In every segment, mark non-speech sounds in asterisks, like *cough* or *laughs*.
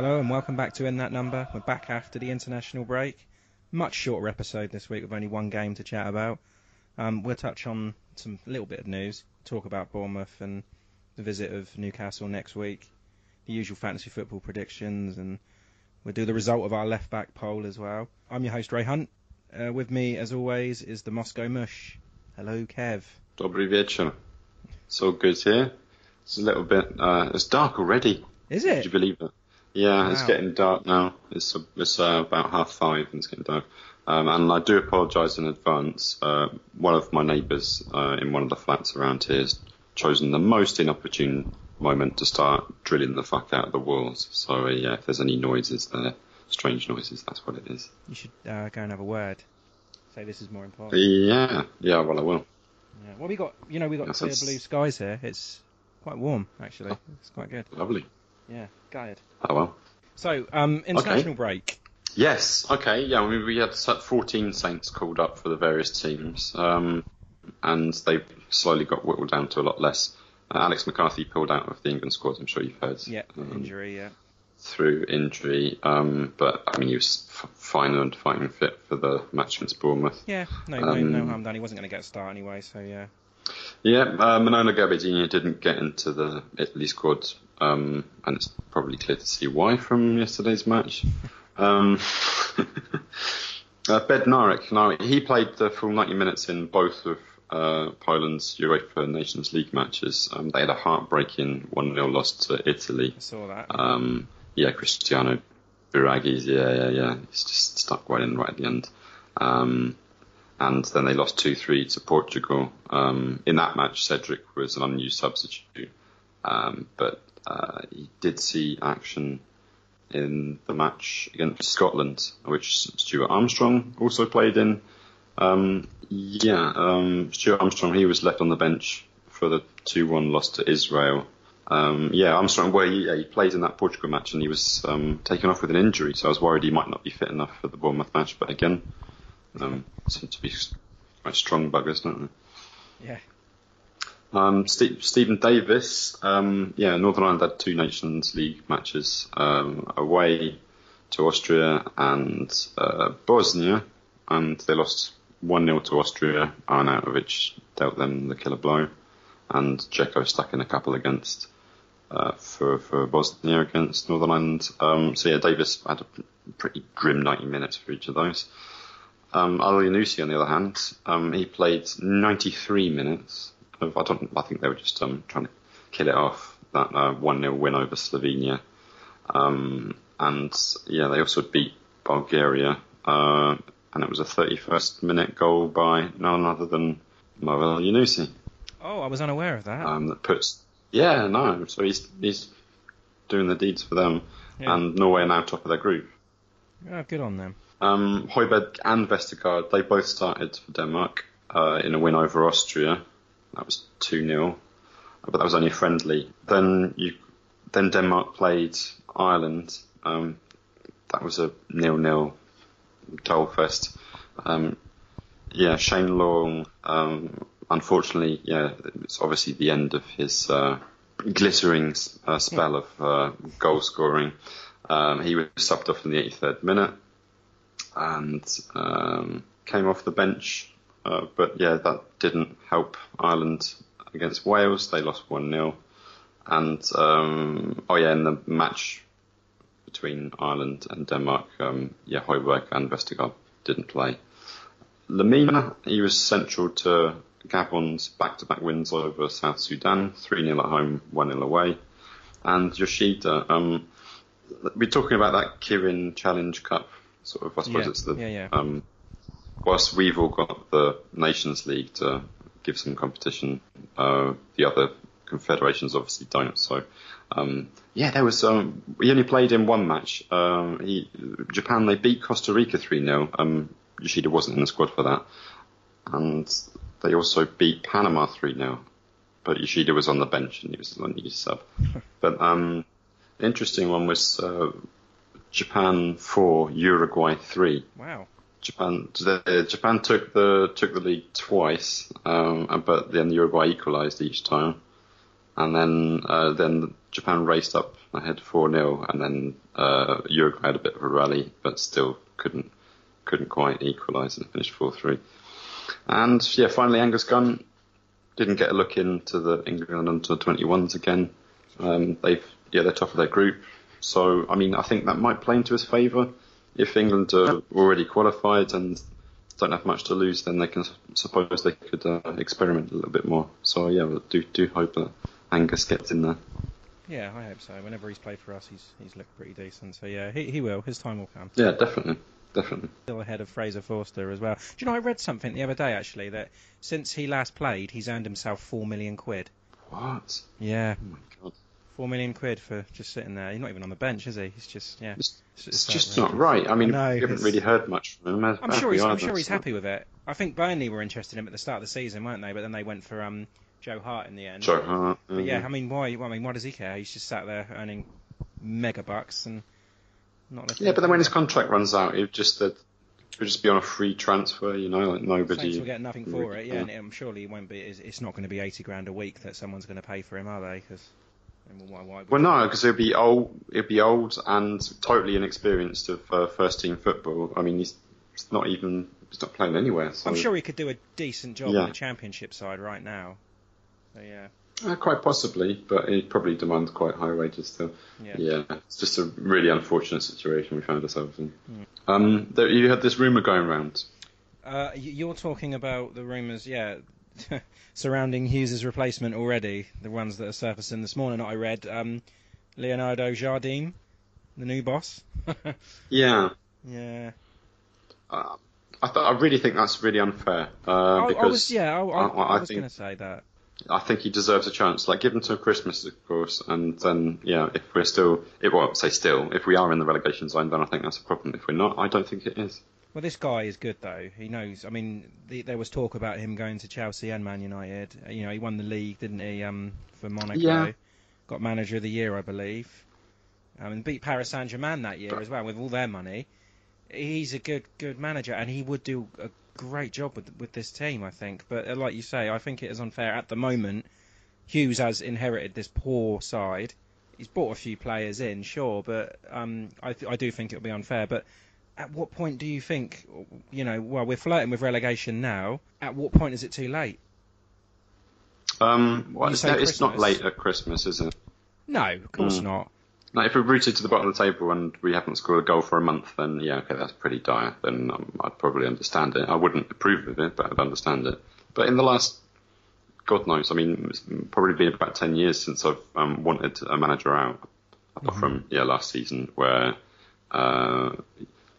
Hello and welcome back to In That Number. We're back after the international break. Much shorter episode this week with only one game to chat about. Um, we'll touch on some little bit of news, talk about Bournemouth and the visit of Newcastle next week, the usual fantasy football predictions, and we'll do the result of our left back poll as well. I'm your host Ray Hunt. Uh, with me, as always, is the Moscow Mush. Hello, Kev. Dobry wieczór. So good here. It's a little bit. Uh, it's dark already. Is Would it? you believe it? Yeah, Wow. it's getting dark now. It's it's uh, about half five and it's getting dark. Um, and I do apologise in advance. Uh, one of my neighbours uh, in one of the flats around here has chosen the most inopportune moment to start drilling the fuck out of the walls. So yeah, if there's any noises there, strange noises, that's what it is. You should uh, go and have a word. Say this is more important. Yeah, yeah, well I will. Yeah. Well, we got you know we got Yes, clear that's- blue skies here. It's quite warm actually. It's quite good. Lovely. Yeah, good. Oh well. So, um, international break. Yes. Okay. Yeah. I mean, we had 14 Saints called up for the various teams, um, and they slowly got whittled down to a lot less. Uh, Alex McCarthy pulled out of the England squad. I'm sure you've heard. Yeah, um, injury. Yeah. through injury, um, but I mean, he was f- fine and fighting fit for the match against Bournemouth. Yeah. No, no, Um, no harm done. He wasn't going to get a start anyway. So yeah. Yeah, uh, Manolo Gabbiadini didn't get into the Italy squad, um, and it's probably clear to see why from yesterday's match. Um, *laughs* uh, Bednarek, now he played the full 90 minutes in both of uh, Poland's UEFA Nations League matches. Um, they had a heartbreaking 1-0 loss to Italy. I saw that. Um, yeah, Cristiano Biraghi's, yeah, yeah, yeah. He's just stuck right in right at the end. And then they lost 2-3 to Portugal. Um, in that match, Cedric was an unused substitute. Um, but uh, he did see action in the match against Scotland, which Stuart Armstrong also played in. Um, yeah, um, Stuart Armstrong, he was left on the bench for the 2-1 loss to Israel. Um, yeah, Armstrong, well, he, yeah, he played in that Portugal match and he was um, taken off with an injury, so I was worried he might not be fit enough for the Bournemouth match. But again, um, seem to be quite strong buggers, don't they? yeah. Um, Ste Stephen Davis, um, yeah, Northern Ireland had two Nations League matches um, away to Austria and uh, Bosnia, and they lost 1 0 to Austria. Arnautovic dealt them the killer blow, and Dzeko stuck in a couple against uh, for for Bosnia against Northern Ireland. Um, so yeah, Davis had a pretty grim 90 minutes for each of those. Um, Elyounoussi, on the other hand, um, he played 93 minutes. Of, I don't. I think they were just um, trying to kill it off that uh, one 0 win over Slovenia, um, and yeah, they also beat Bulgaria, uh, and it was a 31st minute goal by none other than Moi Elyounoussi. Oh, I was unaware of that. Um, that puts. Yeah, no. So he's he's doing the deeds for them, Yeah. and Norway are now top of their group. oh, good on them. Um, Højbjerg and Vestergaard, they both started for Denmark uh, in a win over Austria. That was 2 0, but that was only friendly. Then you, then Denmark played Ireland. Um, that was a nil-nil dull fest. Um, yeah, Shane Long, um, unfortunately, yeah, it's obviously the end of his uh, glittering uh, spell of uh, goal scoring. Um, he was subbed off in the 83rd minute and um, came off the bench. Uh, but yeah, that didn't help Ireland against Wales. They lost 1 0. And, um, oh yeah, in the match between Ireland and Denmark, um, yeah, Højbjerg and Vestergaard didn't play. Lemina, he was central to Gabon's back-to-back wins over South Sudan, 3-0 at home, 1-0 away. And Yoshida, um, we're talking about that Kirin Challenge Cup, sort of, I suppose Yeah, it's the, yeah, yeah. um, whilst we've all got the Nations League to give some competition, uh, the other confederations obviously don't. So, um, yeah, there was. Um, we only played in one match. Um, he, Japan they beat Costa Rica three 0 Um, Yoshida wasn't in the squad for that, and they also beat Panama three 0 But Yoshida was on the bench and he was an unused sub. *laughs* but um, the interesting one was uh, Japan four, Uruguay three. Wow. Japan the, Japan took the took the lead twice, um, but then Uruguay equalised each time. and then uh, then Japan raced up ahead four 0 and then uh, Uruguay had a bit of a rally, but still couldn't couldn't quite equalise and finished four three. And yeah, finally Angus Gunn didn't get a look into the England under 21s again. Um, they've yeah they're top of their group, so I mean I think that might play into his favour if England are already qualified and don't have much to lose, then they can suppose they could uh, experiment a little bit more. So yeah, do do hope that Angus gets in there. Yeah, I hope so. Whenever he's played for us, he's he's looked pretty decent. So yeah, he he will. His time will come. Yeah, definitely. Definitely. Still ahead of Fraser Forster as well. Do you know, I read something the other day actually that since he last played, he's earned himself four million quid. What? Yeah. Oh my god. Four million quid for just sitting there. He's not even on the bench, is he? He's just yeah. It's, it's just not right. I mean, know, we haven't really heard much from him. I'm sure he's. I'm sure he's happy with it. I think Burnley were interested in him at the start of the season, weren't they? But then they went for um Joe Hart in the end. Joe Hart. But yeah. I mean, why? I mean, why does he care? He's just sat there earning mega bucks and not. looking Yeah, but then when his contract runs out, it just that it would just be on a free transfer. You know, like nobody. Saints will get nothing for it. Yeah, Yeah. and surely it won't be. It's, it's not going to be eighty grand a week that someone's going to pay for him, are they? Because why? why Well, no, because it'd be old. It'd be old and totally inexperienced of uh, first team football. I mean, he's, he's not even. He's not playing anywhere. So I'm sure he could do a decent job Yeah. in the championship side right now. So yeah, Uh, quite possibly, but he'd probably demand quite high wages still. yeah. Yeah, it's just a really unfortunate situation we found ourselves in. Hmm. Um, there, you had this rumor going around. Uh, you're talking about the rumours, yeah, *laughs* surrounding Hughes' replacement already. The ones that are surfacing this morning. I read um, Leonardo Jardim, the new boss. *laughs* Yeah, yeah. uh, I thought I really think that's really unfair uh, I, because I was, yeah, I, I, was going to say that. I think he deserves a chance. Like, give him till Christmas, of course, and then, yeah, if we're still, if, well, say still, if we are in the relegation zone, then I think that's a problem. If we're not, I don't think it is. Well, this guy is good though. He knows. I mean, the, there was talk about him going to Chelsea and Man United. Uh, You know, he won the league, didn't he? Um, for Monaco. Yeah. Got manager of the year, I believe. Um, and beat Paris Saint Germain that year as well with all their money. He's a good, good manager, and he would do a great job with with this team, I think. But uh, like you say, I think it is unfair at the moment. Hughes has inherited this poor side. He's brought a few players in, sure, but um, I, th- I do think it'll be unfair. But at what point do you think, you know, well, we're flirting with relegation now. At what point is it too late? Um, well, it's, it's not late at Christmas, is it? No, of course Mm. not. Like, if we're rooted to the bottom of the table and we haven't scored a goal for a month, then yeah, okay, that's pretty dire. Then um, I'd probably understand it. I wouldn't approve of it, but I'd understand it. But in the last, God knows, I mean, it's probably been about ten years since I've um, wanted a manager out, apart from yeah, last season where, uh,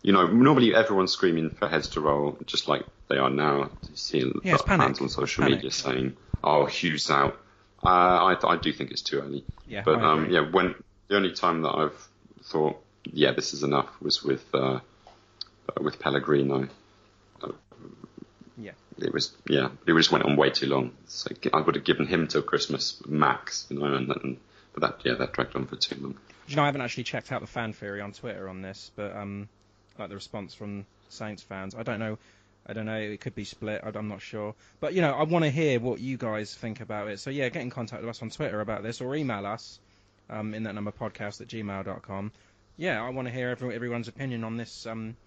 you know, normally everyone's screaming for heads to roll, just like they are now. You see a Yeah, it's lot of panic. fans on social Panic. media saying, "Oh, Hughes out." Uh, I, I do think it's too early. Yeah, But um, yeah, when the only time that I've thought, yeah, this is enough, was with uh, uh, with Pellegrino. Uh, Yeah. It was yeah, it just went on way too long. So I would have given him till Christmas max, you know, and, and but that yeah, that dragged on for too long. You know, I haven't actually checked out the fan theory on Twitter on this, but um, like the response from Saints fans, I don't know. I don't know. It could be split. I'm not sure. But you know, I want to hear what you guys think about it. So yeah, get in contact with us on Twitter about this, or email us um, in that number podcast at gmail.com. Yeah, I want to hear every, everyone's opinion on this um,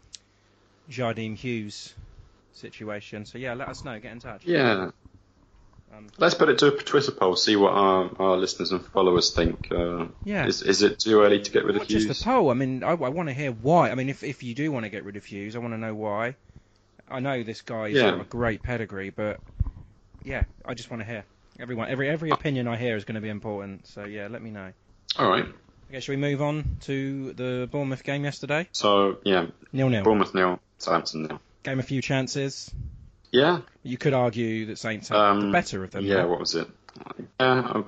Jardim Hughes situation. So yeah, let us know. Get in touch. Yeah. Um, Let's put it to a Twitter poll. See what our, our listeners and followers think. Uh, Yeah. Is is it too early to get rid of Not just Hughes? a poll. I mean, I, I want to hear why. I mean, if if you do want to get rid of Hughes, I want to know why. I know this guy's Yeah. got a great pedigree, but yeah, I just want to hear everyone. Every every opinion I hear is going to be important. So yeah, let me know. All right. Okay, shall we move on to the Bournemouth game yesterday? So yeah, Nil nil. Bournemouth nil, Southampton nil. Game a few chances. Yeah. You could argue that Saints had the Um, better of them. Yeah, but- what was it? Yeah, I,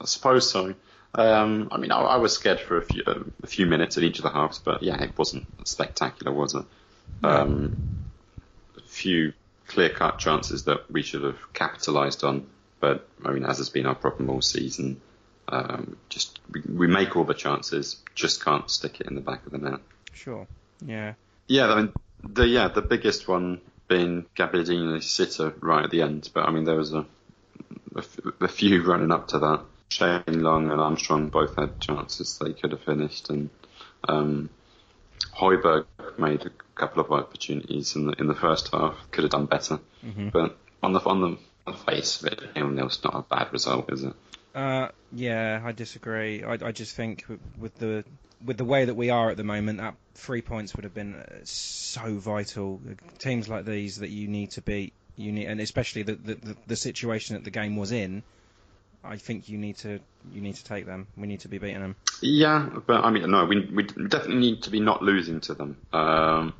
I suppose so. Um, I mean, I, I was scared for a few a few minutes at each of the halves, but yeah, it wasn't spectacular, was it? Um, a few clear-cut chances that we should have capitalised on, but I mean, as has been our problem all season, um, just we, we make all the chances, just can't stick it in the back of the net. Sure. Yeah. Yeah, I mean, the yeah, the biggest one being Gabbiadini's sitter right at the end, but I mean, there was a a, f- a few running up to that. Shane Long and Armstrong both had chances they could have finished, and um, Højbjerg made a couple of opportunities in the in the first half. Could have done better, Mm-hmm. but on the on the, on the face of it, nil nil's not a bad result, is it? Uh, yeah, I disagree. I, I just think with the with the way that we are at the moment, that three points would have been uh, so vital. Teams like these that you need to beat, you need, and especially the, the, the, situation that the game was in. I think you need to you need to take them. We need to be beating them. Yeah, but I mean, no, we we definitely need to be not losing to them. Um,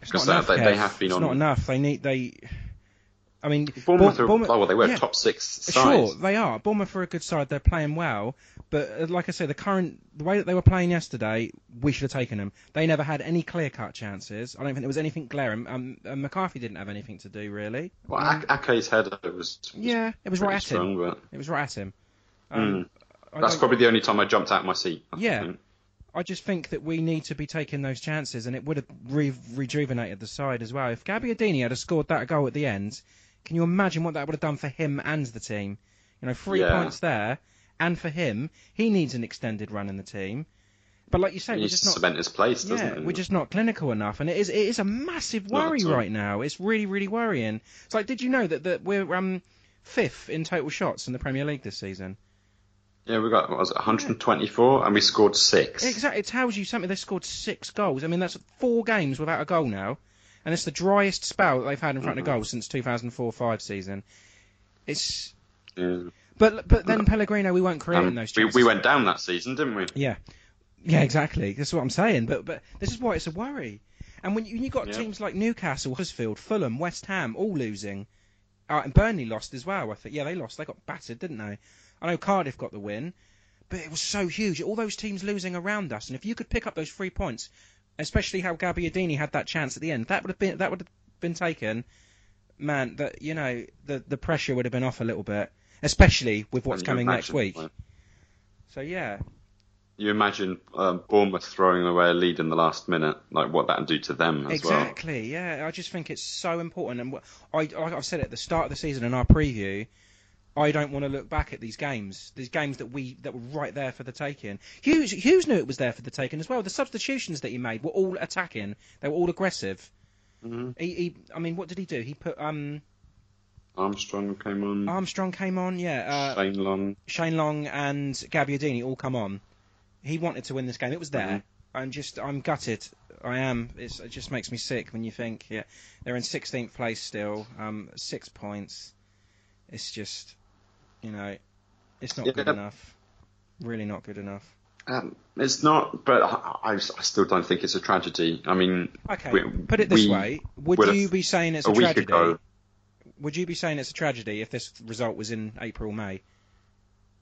It's Because not they- enough. they- they have been it's on- not enough. They need they. I mean, Bournemouth, Bour- are, Bournemouth- oh, well, they were yeah. top six side. Sure, they are. Bournemouth are a good side. They're playing well, but uh, like I say, the current the way that they were playing yesterday, we should have taken them. They never had any clear cut chances. I don't think there was anything glaring. Um, uh, McCarthy didn't have anything to do really. Well, Ak- Ake's header was, was Yeah, it was right at him. but It was right at him. Um, I that's probably the only time I jumped out of my seat. I Yeah. think. I just think that we need to be taking those chances, and it would have re- rejuvenated the side as well. If Gabbiadini had scored that goal at the end, can you imagine what that would have done for him and the team? You know, three Yeah. points there, and for him, he needs an extended run in the team. But like you say, we're just not. cement his place, doesn't Yeah, he? we're just not clinical enough, and it is it is a massive worry right now. It's really really worrying. It's like, did you know that, that we're um fifth in total shots in the Premier League this season? Yeah, we got what was it 124, and we scored six. Exactly. It tells you something. They scored six goals. I mean, that's four games without a goal now, and it's the driest spell that they've had in front of Mhm. goals since 2004-5 season. It's Yeah. But but then Pellegrino, we weren't creating Um, those we, chances. we went down that season, didn't we? Yeah, yeah, exactly. That's what I'm saying. But but this is why it's a worry. And when you you got Yeah. teams like Newcastle, Huddersfield, Fulham, West Ham all losing, uh, and Burnley lost as well. I think yeah they lost. They got battered, didn't they? I know Cardiff got the win, but it was so huge. All those teams losing around us, and if you could pick up those three points, especially how Gabbiadini had that chance at the end, that would have been that would have been taken. Man, that you know the the pressure would have been off a little bit, especially with what's coming next week. like, So yeah, You imagine um, Bournemouth throwing away a lead in the last minute, like what that would do to them as well. Exactly. Yeah, I just think it's so important, and I I've said it at the start of the season in our preview, I don't want to look back at these games. These games that we that were right there for the taking. Hughes Hughes knew it was there for the taking as well. The substitutions that he made were all attacking. They were all aggressive. Mhm. He, he I mean, what did he do? He put um Armstrong came on, Armstrong came on. Yeah. Uh, Shane Long. Shane Long and Gabbiadini all come on. He wanted to win this game. It was there. Mhm. I'm just, I'm gutted. I am. It's, it just makes me sick when you think, yeah, they're in 16th place still, um, six points. It's just, you know, it's not Yeah. good enough. Really not good enough. Um, it's not, but I, I, still don't think it's a tragedy. I mean, Okay, we- put it this we way: Would you be saying it's a a, week tragedy? ago- Would you be saying it's a tragedy if this result was in April, May?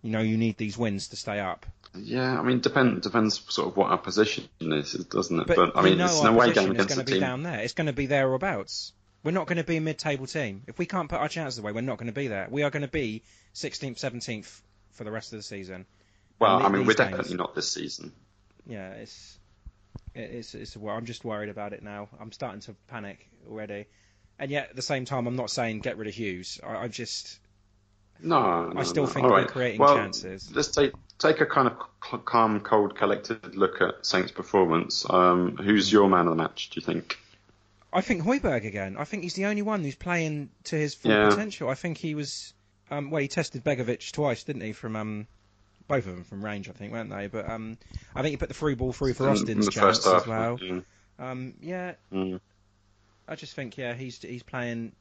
You know, you need these wins to stay up. yeah, I mean, depend depends sort of what our position is, doesn't it? But, But, I mean, it's an away game against going a to be team. down there. It's going to be there or. We're not going to be a mid-table team. If we can't put our chances away, we're not going to be there. We are going to be 16th, 17th for the rest of the season. Well, I mean, we're games- definitely not this season. Yeah, it's it- it's it's. wor- I'm just worried about it now. I'm starting to panic already. And yet, at the same time, I'm not saying get rid of Hughes. I, I just No, no I still no. think All we're right. creating well, chances. Let's take take a kind of calm, cold, collected look at Saints' performance. Um, who's your man of the match? Do you think? I think Højbjerg again. I think he's the only one who's playing to his full Yeah. potential. I think he was. Um, well, he tested Begovic twice, didn't he? From um, both of them from range, I think, weren't they? But um, I think he put the through ball through for In- Austin's in chance as well. yeah. Um, yeah, Mm. I just think yeah, he's he's playing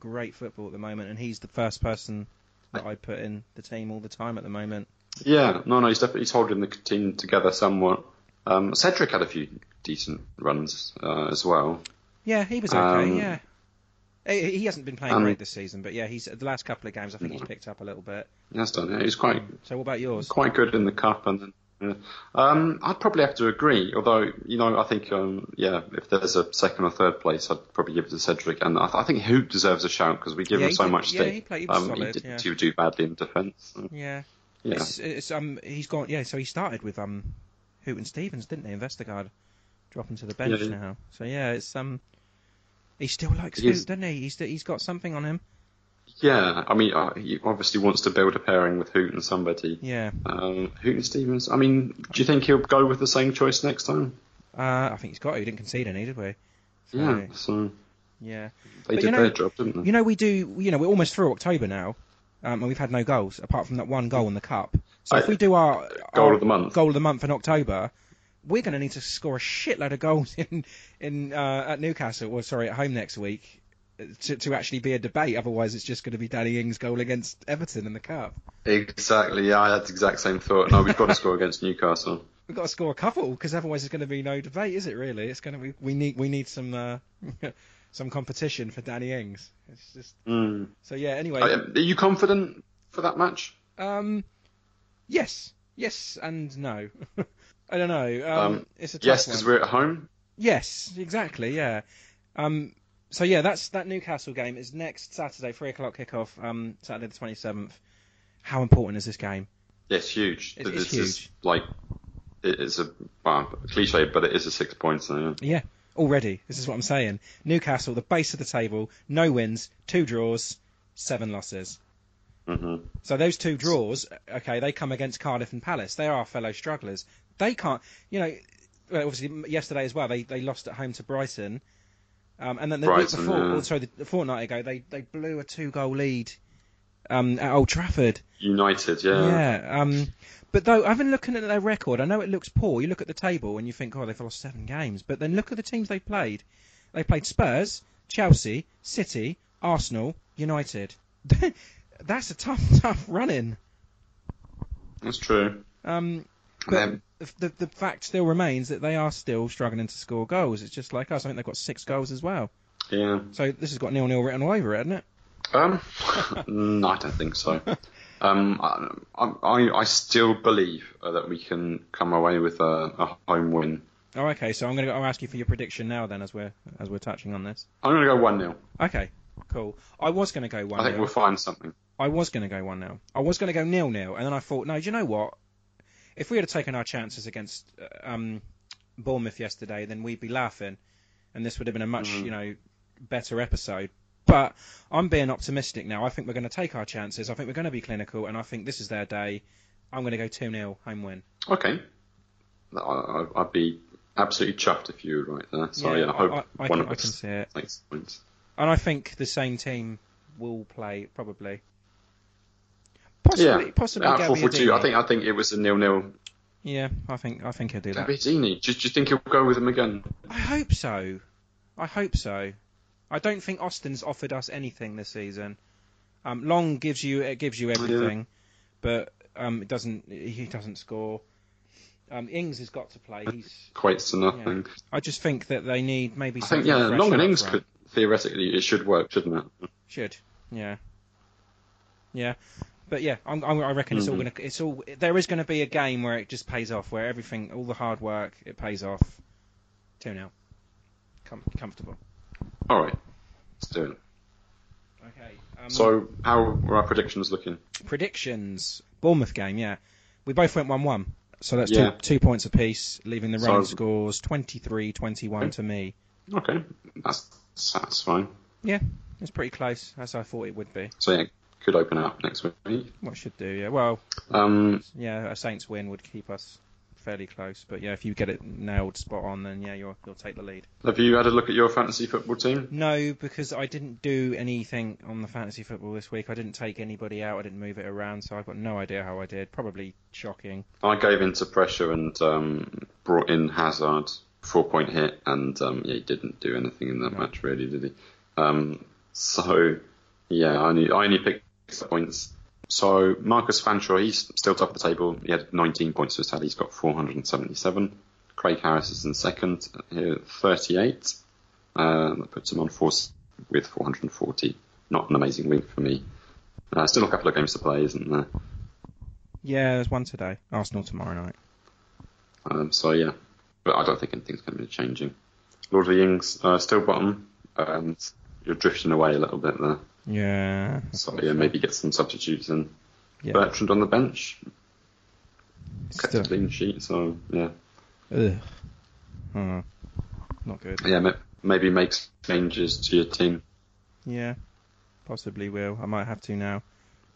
great football at the moment, and he's the first person that I put in the team all the time at the moment. Yeah, no, no, he's definitely he's holding the team together somewhat. Um, Cedric had a few decent runs uh, as well. Yeah, he was okay. Um, yeah. He he hasn't been playing um, great this season, but yeah, he's the last couple of games. I think he's picked up a little bit. He has done. Yeah, he's quite So, what about yours? quite good in the cup, and then. Yeah. Um, I'd probably have to agree. Although you know, I think um, yeah, if there's a second or third place, I'd probably give it to Cedric, and I, th- I think Hoop deserves a shout because we give Yeah, him so did- much yeah, stick. he played- um, solid, he didn't yeah. do badly in defence. So, Yeah. yeah, It's, it's um he's gone yeah so he started with um Hoedt and Stevens didn't he Vestergaard dropping to the bench Yeah, now so yeah it's um he still likes He is- Hoedt doesn't he he's he's got something on him Yeah, I mean, uh, he obviously wants to build a pairing with Hoedt and somebody. Yeah. Um, Hoedt and Stevens. I mean, do you think he'll go with the same choice next time? Uh, I think he's got to. He didn't concede any, did we? So, Yeah. So Yeah. they But did you know- their job, didn't they? You know, we do. You know, we're almost through October now, um, and we've had no goals apart from that one goal in the cup. So if we do our Goal our of the month. goal of the month in October, we're going to need to score a shitload of goals *laughs* in in uh, at Newcastle, or sorry, at home next week. To, to actually be a debate, otherwise it's just going to be Danny Ings' goal against Everton in the cup. Exactly. Yeah, I had the exact same thought. No, we've got to *laughs* score against Newcastle. We've got to score a couple because otherwise there's going to be no debate, is it? Really, it's going to be we need we need some uh, *laughs* some competition for Danny Ings. It's just Mm. so yeah. Anyway, Are are you confident for that match? Um, yes, yes, and no. *laughs* I don't know. Um, Um, it's a Yes, because we're at home. Yes, exactly. Yeah. Um. So yeah, that's that Newcastle game is next Saturday, three o'clock kickoff. Um, Saturday the twenty seventh. How important is this game? Yes, huge. It's- it's is huge. like it is a well, cliche, but it is a six points. Yeah. Yeah, already. This is what I'm saying. Newcastle, the base of the table, no wins, two draws, seven losses. hmm So those two draws, okay, they come against Cardiff and Palace. They are fellow strugglers. They can't, you know, well, obviously yesterday as well. They they lost at home to Brighton, um, and then the Brighton, week before, yeah. also the, the fortnight ago, they they blew a two goal lead um, at Old Trafford. United, yeah. Yeah. Um, but though, I've been looking at their record. I know it looks poor. You look at the table and you think, oh, they've lost seven games. But then look at the teams they played. They played Spurs, Chelsea, City, Arsenal, United. *laughs* That's a tough, tough run-in. That's true. Um, but the, the, the fact still remains that they are still struggling to score goals. It's just like us. I think they've got six goals as well. Yeah. So this has got nil-nil written all over it, hasn't it? Um, *laughs* no, I don't think so. Um, I, I, I still believe uh, that we can come away with a, a home win. Oh, okay. So I'm going to I'll ask you for your prediction now then, as we're as we're touching on this. I'm going to go 1 0. Okay, cool. I was going to go one. I think we'll find something. I was going to go one 0 I was going to go nil nil, and then I thought, no, do you know what? If we had taken our chances against uh, um, Bournemouth yesterday, then we'd be laughing, and this would have been a much Mhm. you know better episode. But I'm being optimistic now. I think we're going to take our chances. I think we're going to be clinical, and I think this is their day. I'm going to go two 0 home win. Okay. I, I- I'd be absolutely chuffed if you were right there. So, yeah, I hope I, I one can, of I can us see it, takes points. and I think the same team will play probably. Possibly, yeah, possibly 4 4 2, I think, I think it was a nil nil. Yeah, I think I think he'll do that. Gabbiadini, do, do you think he'll go with him again? I hope so. I hope so. I don't think Austin's offered us anything this season. Um, Long gives you it gives you everything, but um, it doesn't he doesn't score. Um, Ings has got to play. He's. Equates to nothing. I just think that they need maybe. I think, something yeah, Long and Ings could, theoretically, it should work, shouldn't it? Should. Yeah. Yeah. But yeah, I'm, I'm, I reckon it's all Mhm. gonna. It's all. There is going to be a game where it just pays off, where everything, all the hard work, it pays off. Two 0 Com- comfortable. All right, let's do it. Okay. Um, So, how are our predictions looking? predictions. Bournemouth game, yeah. We both went 1 1. So that's Yeah. two, two points apiece, leaving the So- scores 23 21 to me. Okay, that's that's fine. Yeah, It's pretty close, as I thought it would be. So yeah, could open up next week. What should do, yeah. Well, Um, yeah, a Saints win would keep us fairly close. But yeah, if you get it nailed spot on, then yeah, you'll, you'll take the lead. have you had a look at your fantasy football team? No, because I didn't do anything on the fantasy football this week. I didn't take anybody out. I didn't move it around, so I've got no idea how I did. Probably shocking. I gave into pressure and um, brought in Hazard, four point hit, and um, yeah, he didn't do anything in that No. match really, did he? Um, so yeah, I only I only picked six points. So Marcus Fanshawe, he's still top of the table. He had 19 points for his tally. He's got 477. Craig Harris is in second, here 38. Uh, that puts him on force with 440. Not an amazing week for me. Uh, still a couple of games to play, isn't there? Yeah, there's one today. Arsenal tomorrow night. Um, so yeah, but I don't think anything's going to be changing. Lord of the Rings uh, still bottom, and you're drifting away a little bit there. Yeah. So yeah, maybe get some substitutes in. Yeah. Bertrand on the bench, kept Still- a clean sheet. So yeah, Ugh. Oh, not good. yeah, maybe make changes to your team. Yeah. Possibly will. I might have to now.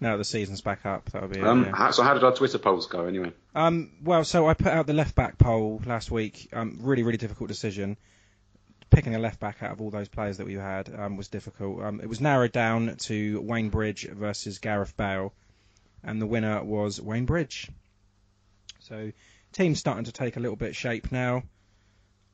Now the season's back up, that'll be it. Um, yeah. so how did our Twitter polls go anyway? Um, well, so I put out the left back poll last week. Um, really, really difficult decision. Picking a left back out of all those players that we had um, was difficult. Um, it was narrowed down to Wayne Bridge versus Gareth Bale, and the winner was Wayne Bridge. So, team's starting to take a little bit shape now.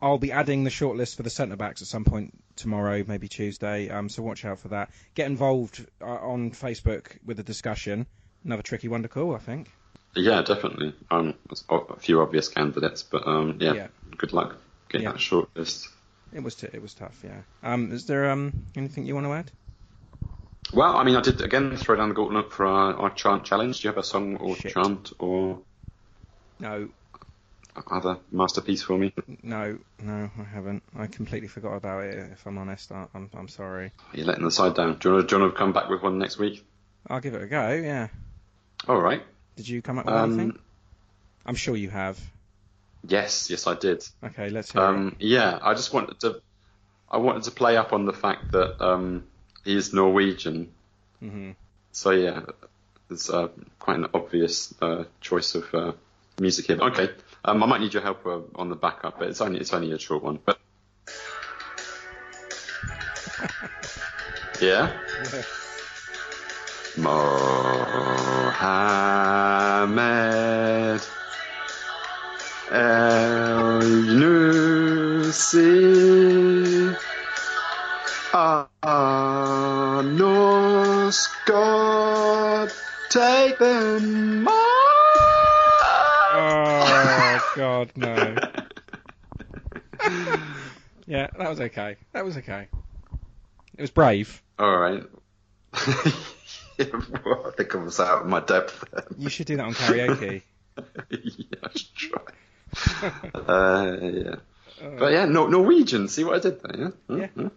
I'll be adding the shortlist for the centre backs at some point tomorrow, maybe Tuesday. Um, so watch out for that. Get involved uh, on Facebook with the discussion. Another tricky one to call, I think. Yeah, definitely. Um, a few obvious candidates, but um, yeah, Yeah. good luck getting Yeah. that short list. It was t- it was tough, yeah. Um, is there um anything you want to add? Well, I mean, I did again throw down the gauntlet for our, our chant challenge. Do you have a song or Shit. chant or No, other masterpiece for me? no, no, I haven't. I completely forgot about it. If I'm honest, I- I'm I'm sorry. You're letting the side down. Do you want to, do you want to come back with one next week? I'll give it a go. Yeah. All right. Did you come up with Um, anything? I'm sure you have. Yes, yes, I did. Okay, let's hear it. Um, yeah, I just wanted to, I wanted to play up on the fact that um, he is Norwegian. hmm So yeah, it's uh, quite an obvious uh, choice of uh, music here. Okay, um, I might need your help uh, on the backup, but it's only it's only a short one. But *laughs* yeah, Mohammed Nusi Anos God take them all. Oh God, no. *laughs* yeah, that was okay. That was okay. It was brave. All right. *laughs* yeah, well, I think I was out of my depth. There. You should do that on karaoke. *laughs* yeah, I should try. uh, yeah. But yeah, Nor- Norwegian. See what I did there? Yeah. Hmm? Yeah. Hmm?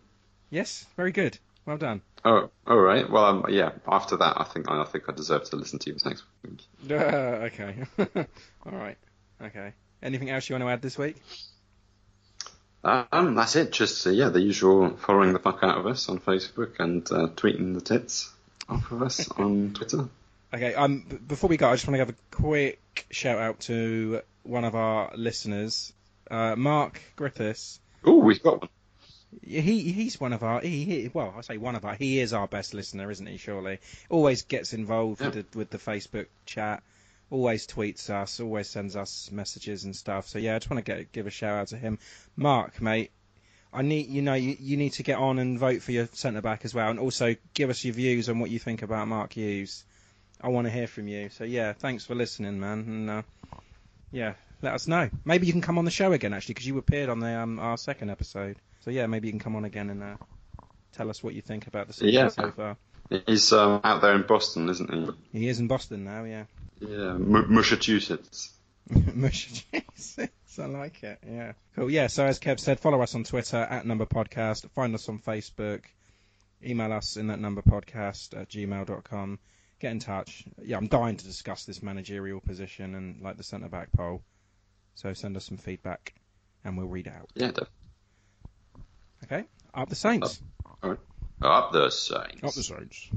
Yes, very good. Well done. Oh, all right. Well, um, yeah. After that, I think I think I deserve to listen to you next week. Uh, okay. *laughs* All right. Okay. Anything else you want to add this week? Um, that's it. Just uh, yeah, the usual following the fuck out of us on Facebook and uh, tweeting the tits off of us *laughs* on Twitter. Okay. Um. Before we go, I just want to give a quick shout out to one of our listeners, uh, Mark Griffiths. Oh, we've got one. He he's one of our he, he well I say one of our he is our best listener isn't he surely? Always gets involved with the with the Facebook chat. Always tweets us always sends us messages and stuff. So yeah I just want to get give a shout out to him. Mark mate I need you know you, you need to get on and vote for your centre back as well. And also give us your views on what you think about Mark Hughes. I want to hear from you. So yeah thanks for listening man. And uh, yeah let us know maybe you can come on the show again actually because you appeared on the um, our second episode so yeah, maybe you can come on again and uh, tell us what you think about the season Yeah. so far. He's um, out there in Boston, isn't he? He is in Boston now, yeah. Yeah, M- Massachusetts. *laughs* Massachusetts, I like it. Yeah, cool. Yeah. So as Kev said, follow us on Twitter at Number Podcast. Find us on Facebook. Email us in that number podcast at gmail.com. Get in touch. Yeah, I'm dying to discuss this managerial position and like the centre back poll. So send us some feedback and we'll read it out. Yeah, def- Okay. Up the Saints. All right, up the Saints. Up the Saints.